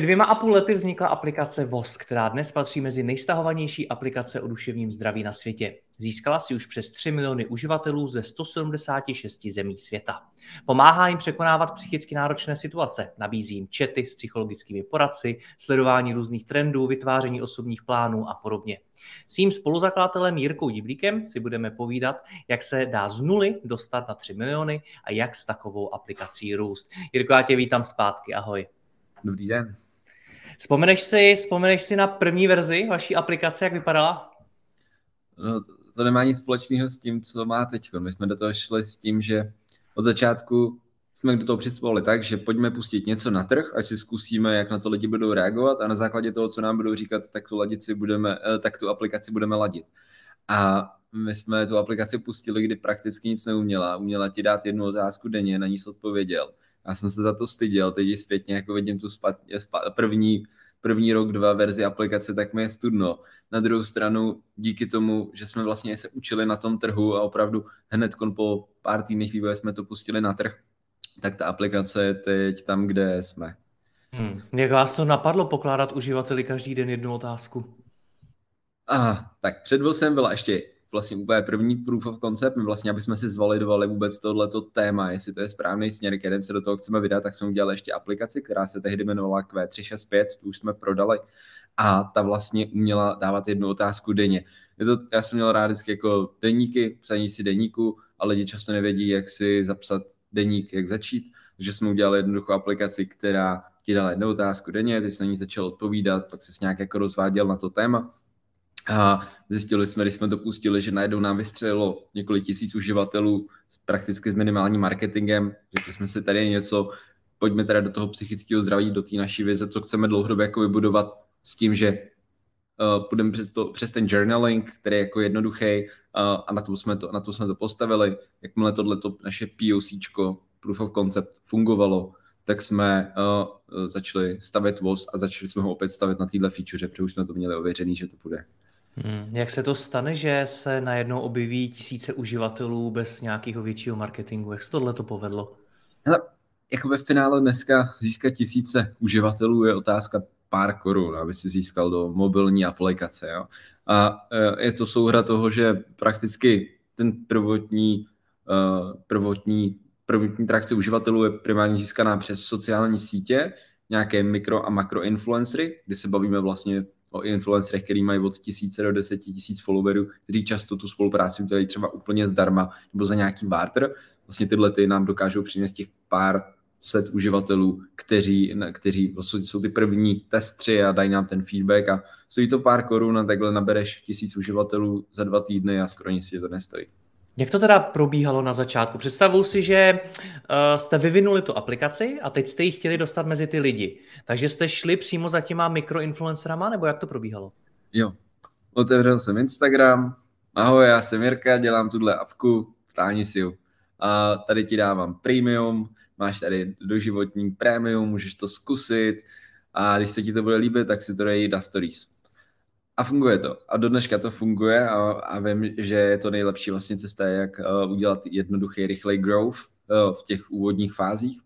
Dvěma a půl lety vznikla aplikace VOS, která dnes patří mezi nejstahovanější aplikace o duševním zdraví na světě. Získala si už přes 3 miliony uživatelů ze 176 zemí světa. Pomáhá jim překonávat psychicky náročné situace, nabízí jim čety s psychologickými poradci, sledování různých trendů, vytváření osobních plánů a podobně. S jím spoluzakladatelem Jirkou Diblíkem si budeme povídat, jak se dá z nuly dostat na 3 miliony a jak s takovou aplikací růst. Jirko, já tě vítám zpátky, ahoj. Dobrý den. Vzpomeneš si, vzpomeneš si na první verzi vaší aplikace, jak vypadala? No, to nemá nic společného s tím, co má teď. My jsme do toho šli s tím, že od začátku jsme do toho přistupovali tak, že pojďme pustit něco na trh, ať si zkusíme, jak na to lidi budou reagovat a na základě toho, co nám budou říkat, tak tu, ladici budeme, eh, tak tu aplikaci budeme ladit. A my jsme tu aplikaci pustili, kdy prakticky nic neuměla. Uměla ti dát jednu otázku denně, na ní odpověděl. Já jsem se za to styděl, teď zpětně jako vidím tu spat, spat, první, první rok, dva verzi aplikace, tak mi je studno. Na druhou stranu, díky tomu, že jsme vlastně se učili na tom trhu a opravdu hned po pár týdnech vývoje jsme to pustili na trh, tak ta aplikace je teď tam, kde jsme. Hmm. Jak vás to napadlo pokládat uživateli každý den jednu otázku? A, tak před jsem byla ještě vlastně úplně první proof of concept, my vlastně, aby jsme si zvalidovali vůbec tohleto téma, jestli to je správný směr, kterým se do toho chceme vydat, tak jsme udělali ještě aplikaci, která se tehdy jmenovala Q365, tu už jsme prodali. A ta vlastně uměla dávat jednu otázku denně. Je to, já jsem měl rád vždycky jako deníky, psaní si deníku, ale lidi často nevědí, jak si zapsat deník, jak začít, takže jsme udělali jednoduchou aplikaci, která ti dala jednu otázku denně, ty jsi na ní začal odpovídat, pak se nějak jako rozváděl na to téma a zjistili jsme, když jsme to pustili, že najednou nám vystřelilo několik tisíc uživatelů prakticky s minimálním marketingem. Řekli jsme si tady něco, pojďme teda do toho psychického zdraví, do té naší vize, co chceme dlouhodobě jako vybudovat s tím, že uh, půjdeme přes, to, přes ten journaling, který je jako jednoduchý uh, a na to, jsme to, na to jsme to postavili. Jakmile tohleto naše POC, Proof of Concept, fungovalo, tak jsme uh, začali stavět voz a začali jsme ho opět stavět na téhle feature, protože už jsme to měli ověřený, že to bude. Hmm. Jak se to stane, že se najednou objeví tisíce uživatelů bez nějakého většího marketingu? Jak se tohle to povedlo? Hele, jako ve finále dneska získat tisíce uživatelů je otázka pár korun, aby si získal do mobilní aplikace. Jo? A e, je to souhra toho, že prakticky ten prvotní, e, prvotní, prvotní trakce uživatelů je primárně získaná přes sociální sítě, nějaké mikro a makro influencery, kdy se bavíme vlastně o influencerech, který mají od tisíce do deseti tisíc followerů, kteří často tu spolupráci udělají třeba úplně zdarma nebo za nějaký barter. Vlastně tyhle ty nám dokážou přinést těch pár set uživatelů, kteří, kteří jsou ty první testři a dají nám ten feedback a stojí to pár korun a takhle nabereš tisíc uživatelů za dva týdny a skoro nic si to nestojí. Jak to teda probíhalo na začátku? Představuji si, že uh, jste vyvinuli tu aplikaci a teď jste ji chtěli dostat mezi ty lidi. Takže jste šli přímo za těma mikroinfluencerama, nebo jak to probíhalo? Jo. Otevřel jsem Instagram. Ahoj, já jsem Jirka, dělám tuhle apku, stáni si ju. A tady ti dávám premium, máš tady doživotní premium, můžeš to zkusit a když se ti to bude líbit, tak si to dej na stories. A funguje to. A do dneška to funguje a, a vím, že je to nejlepší vlastně cesta, jak uh, udělat jednoduchý, rychlej growth uh, v těch úvodních fázích.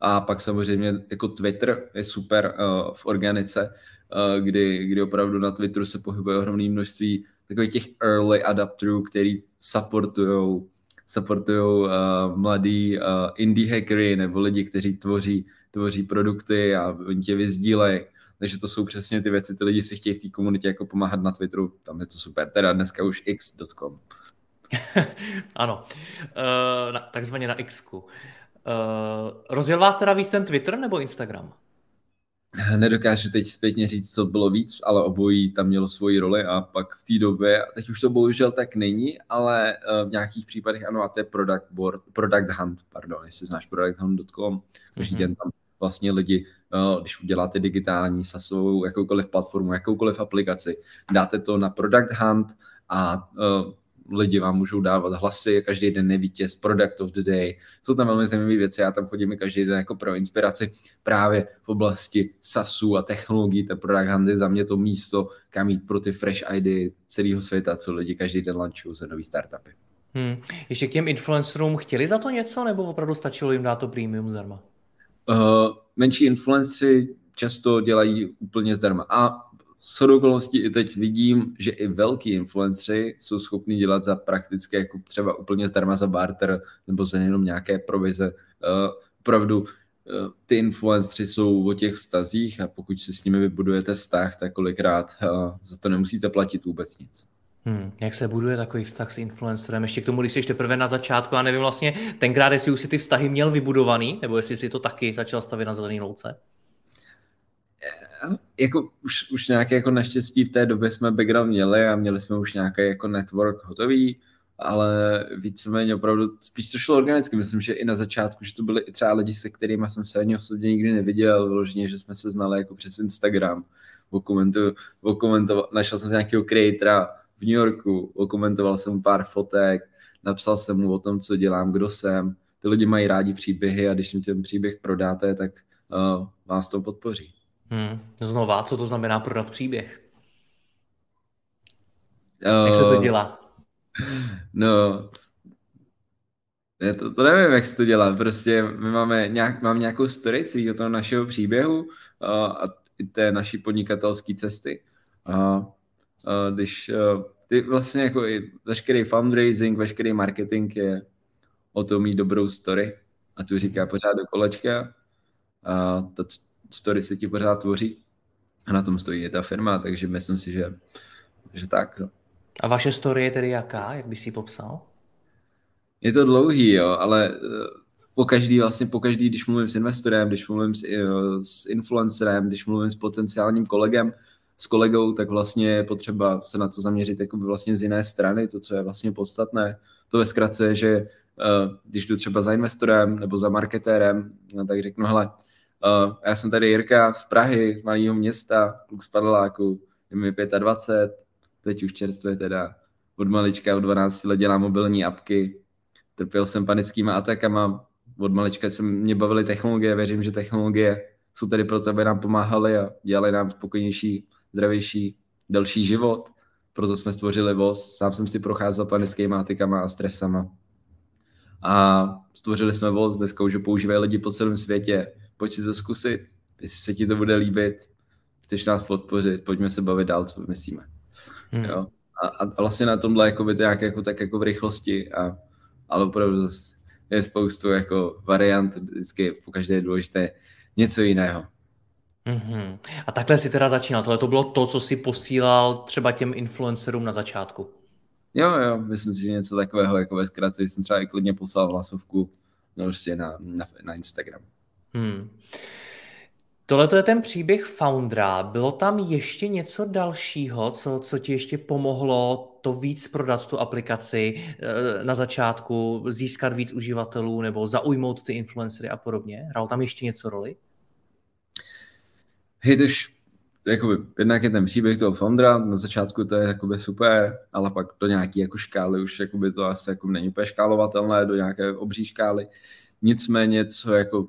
A pak samozřejmě jako Twitter je super uh, v organice, uh, kdy, kdy opravdu na Twitteru se pohybuje ohromné množství takových těch early adapterů, který supportují supportujou uh, mladý uh, indie hackery nebo lidi, kteří tvoří, tvoří produkty a oni tě vyzdílejí takže to jsou přesně ty věci, ty lidi si chtějí v té komunitě jako pomáhat na Twitteru, tam je to super, teda dneska už x.com. ano, uh, na, takzvaně na x rozjel vás teda víc ten Twitter nebo Instagram? Nedokážu teď zpětně říct, co bylo víc, ale obojí tam mělo svoji roli a pak v té době, teď už to bohužel tak není, ale uh, v nějakých případech ano, a to je Product, board, product Hunt, pardon, jestli znáš producthunt.com, každý mm-hmm. den tam vlastně lidi, uh, když uděláte digitální sasovou jakoukoliv platformu, jakoukoliv aplikaci, dáte to na Product Hunt a uh, lidi vám můžou dávat hlasy, každý den nevítěz, product of the day. Jsou tam velmi zajímavé věci, já tam chodím každý den jako pro inspiraci právě v oblasti SASu a technologií, ten product handy za mě to místo, kam jít pro ty fresh ID celého světa, co lidi každý den lančují za nový startupy. Hmm. Ještě k těm influencerům chtěli za to něco, nebo opravdu stačilo jim dát to premium zdarma? Uh, menší influenceri často dělají úplně zdarma. A s okolností i teď vidím, že i velký influenceri jsou schopni dělat za praktické, jako třeba úplně zdarma za barter nebo za jenom nějaké provize. Uh, opravdu uh, ty influenceri jsou o těch vztazích a pokud si s nimi vybudujete vztah, tak kolikrát uh, za to nemusíte platit vůbec nic. Hmm, jak se buduje takový vztah s influencerem? Ještě k tomu, když jsi teprve na začátku, a nevím vlastně tenkrát, jestli už si ty vztahy měl vybudovaný, nebo jestli si to taky začal stavět na zelený louce? jako už, už nějaké jako naštěstí v té době jsme background měli a měli jsme už nějaký jako network hotový, ale víceméně opravdu spíš to šlo organicky. Myslím, že i na začátku, že to byly i třeba lidi, se kterými jsem se ani osobně nikdy neviděl, vyloženě, že jsme se znali jako přes Instagram. Okomentoval, našel jsem nějakého creatora v New Yorku, okomentoval jsem pár fotek, napsal jsem mu o tom, co dělám, kdo jsem. Ty lidi mají rádi příběhy a když jim ten příběh prodáte, tak uh, vás to podpoří. Hmm. Znova, co to znamená prodat příběh? Uh, jak se to dělá? No, to, to nevím, jak se to dělá. Prostě my máme nějak, mám nějakou story celého toho našeho příběhu uh, a té naší podnikatelské cesty. Uh, když uh, ty vlastně jako i veškerý fundraising, veškerý marketing je o tom mít dobrou story a tu říká pořád do kolečka. A ta, story se ti pořád tvoří a na tom stojí ta firma, takže myslím si, že, že tak. No. A vaše story je tedy jaká? Jak bys ji popsal? Je to dlouhý, jo, ale eh, po každý, vlastně po každý, když mluvím s investorem, když mluvím s, eh, s influencerem, když mluvím s potenciálním kolegem, s kolegou, tak vlastně je potřeba se na to zaměřit jako vlastně z jiné strany, to, co je vlastně podstatné. To ve zkratce že eh, když jdu třeba za investorem nebo za marketérem, no, tak řeknu, hele, Uh, já jsem tady Jirka z Prahy, malého města, kluk z Padeláku, je mi 25, teď už čerstvě teda od malička, od 12 let dělám mobilní apky, trpěl jsem panickýma atakama, od malička se mě bavily technologie, věřím, že technologie jsou tady proto, aby nám pomáhaly a dělali nám spokojnější, zdravější, delší život. Proto jsme stvořili VOZ. Sám jsem si procházel panickými atakama a stresama. A stvořili jsme VOZ, dneska už ho používají lidi po celém světě pojď si to zkusit, jestli se ti to bude líbit, chceš nás podpořit, pojďme se bavit dál, co myslíme. Hmm. Jo? A, a, vlastně na tomhle jako by to nějak jako, tak jako v rychlosti, a, ale opravdu je spoustu jako variant, vždycky po každé je důležité něco jiného. Mm-hmm. A takhle si teda začínal. Tohle to bylo to, co si posílal třeba těm influencerům na začátku. Jo, jo, myslím si, že něco takového, jako ve zkratce, že jsem třeba i klidně poslal hlasovku no, prostě na, na, na Instagram. Hmm. Tohle je ten příběh foundera. Bylo tam ještě něco dalšího, co, co ti ještě pomohlo to víc prodat tu aplikaci eh, na začátku, získat víc uživatelů nebo zaujmout ty influencery a podobně? Hrál tam ještě něco roli? Hej, tož, jakoby, jednak je ten příběh toho foundera, na začátku to je jakoby super, ale pak do nějaké jako škály už jakoby to asi jako není úplně škálovatelné, do nějaké obří škály. Nicméně, co jako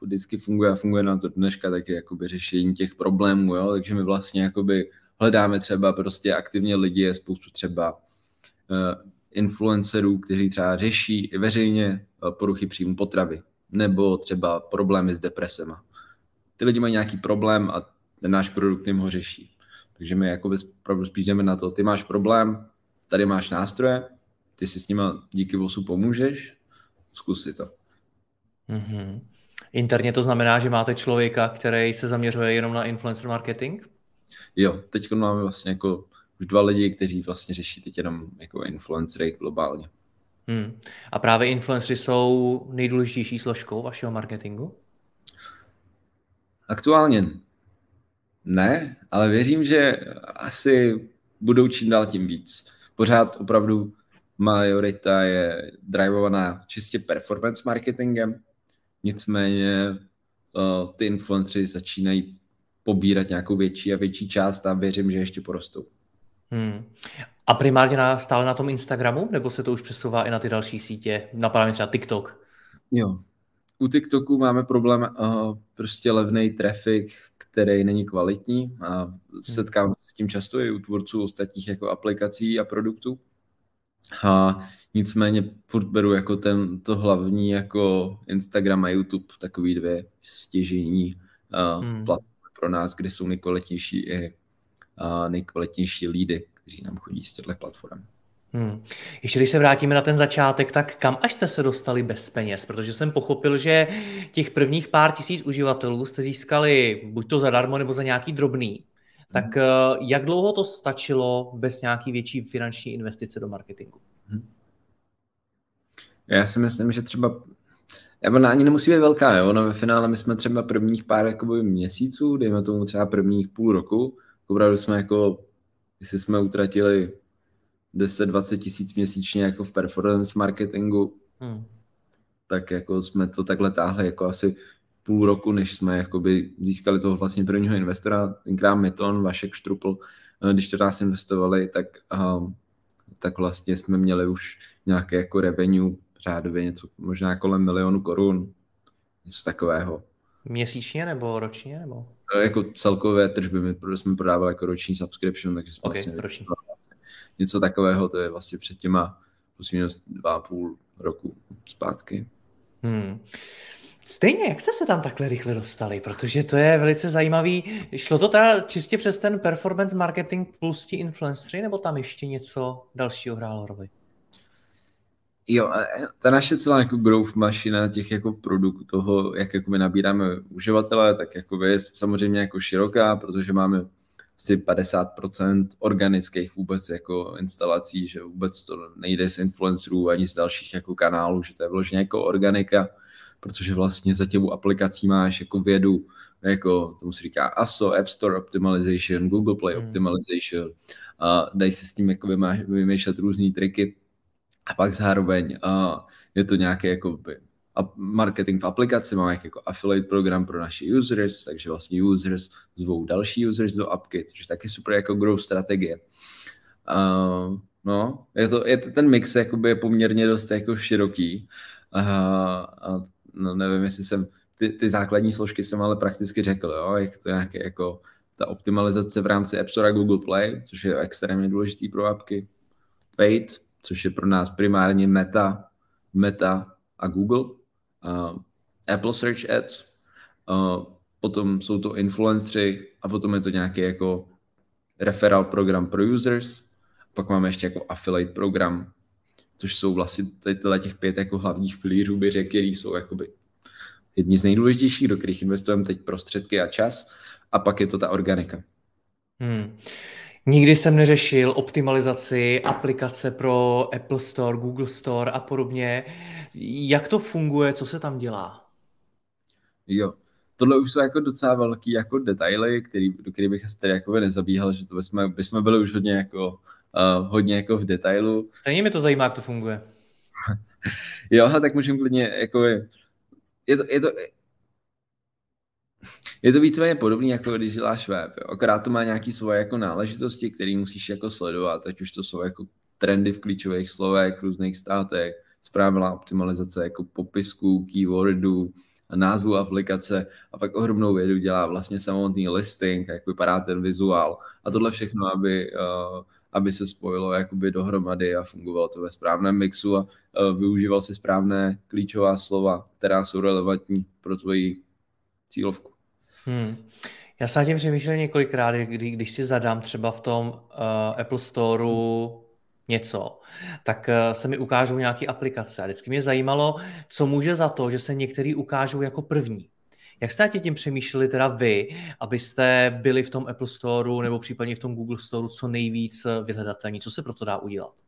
vždycky funguje a funguje na to dneška taky jakoby řešení těch problémů, jo? takže my vlastně jakoby hledáme třeba prostě aktivně lidi, je spoustu třeba uh, influencerů, kteří třeba řeší veřejně uh, poruchy příjmu potravy nebo třeba problémy s depresema. Ty lidi mají nějaký problém a ten náš produkt jim ho řeší. Takže my jakoby spíš jdeme na to, ty máš problém, tady máš nástroje, ty si s nima díky VOSu pomůžeš, zkus si to. Mm-hmm. Interně to znamená, že máte člověka, který se zaměřuje jenom na influencer marketing? Jo, teď máme vlastně jako už dva lidi, kteří vlastně řeší teď jenom jako influencery globálně. Hmm. A právě influencery jsou nejdůležitější složkou vašeho marketingu? Aktuálně ne, ale věřím, že asi budou čím dál tím víc. Pořád opravdu majorita je drivovaná čistě performance marketingem, nicméně uh, ty influencery začínají pobírat nějakou větší a větší část a věřím, že ještě porostou. Hmm. A primárně na, stále na tom Instagramu, nebo se to už přesouvá i na ty další sítě, napadá třeba TikTok? Jo. U TikToku máme problém uh, prostě levný trafik, který není kvalitní a setkám se s tím často i u tvůrců ostatních jako aplikací a produktů. A nicméně furt beru jako ten, to hlavní jako Instagram a YouTube, takový dvě stěžení uh, hmm. platformy pro nás, kde jsou nejkvalitnější i uh, nejkvalitnější lídy, kteří nám chodí z těchto platform. Hmm. Ještě když se vrátíme na ten začátek, tak kam až jste se dostali bez peněz? Protože jsem pochopil, že těch prvních pár tisíc uživatelů jste získali buď to zadarmo, nebo za nějaký drobný. Tak hmm. jak dlouho to stačilo bez nějaký větší finanční investice do marketingu? Hmm. Já si myslím, že třeba ona ani nemusí být velká, jo? No ve finále my jsme třeba prvních pár jakoby, měsíců, dejme tomu třeba prvních půl roku, opravdu jsme jako, jestli jsme utratili 10-20 tisíc měsíčně jako v performance marketingu, hmm. tak jako jsme to takhle táhli jako asi půl roku, než jsme jakoby získali toho vlastně prvního investora, tenkrát Meton, Vašek Štrupl, eh, když to nás investovali, tak, um, tak vlastně jsme měli už nějaké jako revenue, řádově něco možná kolem milionu korun, něco takového. Měsíčně nebo ročně? Nebo? Eh, jako celkové tržby, my jsme prodávali jako roční subscription, takže jsme okay, vlastně roční. Něco takového, to je vlastně před těma plus minus dva a půl roku zpátky. Hmm. Stejně, jak jste se tam takhle rychle dostali? Protože to je velice zajímavý. Šlo to teda čistě přes ten performance marketing plus ti influencery, nebo tam ještě něco dalšího hrálo roli? Jo, ta naše celá jako growth mašina těch jako produktů, toho, jak jako my nabíráme uživatele, tak jako je samozřejmě jako široká, protože máme asi 50% organických vůbec jako instalací, že vůbec to nejde z influencerů ani z dalších jako kanálů, že to je vložně jako organika, protože vlastně za těmu aplikací máš jako vědu, jako tomu se říká ASO, App Store Optimization, Google Play hmm. Optimization, a dají se s tím jako vymýšlet různé triky a pak zároveň a je to nějaké jako marketing v aplikaci, máme jako affiliate program pro naše users, takže vlastně users zvou další users do apky, což je taky super jako growth strategie. Uh, no, je to, je to, ten mix jakoby je poměrně dost jako široký. Uh, a no, nevím, jestli jsem ty, ty základní složky jsem ale prakticky řekl, jo, jak to nějaké jako ta optimalizace v rámci App Store a Google Play, což je extrémně důležitý pro apky, Paid, což je pro nás primárně Meta, Meta a Google, uh, Apple Search Ads, uh, potom jsou to influencery a potom je to nějaký jako referral program pro users, pak máme ještě jako affiliate program, což jsou vlastně tyhle těch pět jako hlavních pilířů, by řekl, který jsou jakoby jedni z nejdůležitějších, do kterých investujeme teď prostředky a čas, a pak je to ta organika. Hmm. Nikdy jsem neřešil optimalizaci aplikace pro Apple Store, Google Store a podobně. Jak to funguje, co se tam dělá? Jo, tohle už jsou jako docela velký jako detaily, který, do kterých bych asi tady jako nezabíhal, že to bychom, bychom byli už hodně jako, uh, hodně jako v detailu. Stejně mi to zajímá, jak to funguje. jo, tak můžeme klidně jako je to, je to, je to víceméně podobné, jako když děláš web. Jo. Akorát to má nějaké svoje jako náležitosti, které musíš jako sledovat, ať už to jsou jako trendy v klíčových slovech, v různých státech, správná optimalizace jako popisků, keywordů, názvu aplikace a pak ohromnou vědu dělá vlastně samotný listing, jak vypadá ten vizuál a tohle všechno, aby, uh, aby se spojilo jakoby dohromady a fungovalo to ve správném mixu a uh, využíval si správné klíčová slova, která jsou relevantní pro tvoji cílovku. Hmm. Já jsem tím přemýšlel několikrát, kdy, když si zadám třeba v tom uh, Apple Storeu něco, tak uh, se mi ukážou nějaké aplikace. A vždycky mě zajímalo, co může za to, že se některý ukážou jako první. Jak jste tím přemýšleli teda vy, abyste byli v tom Apple Storeu nebo případně v tom Google Storeu co nejvíc vyhledatelní? Co se pro to dá udělat?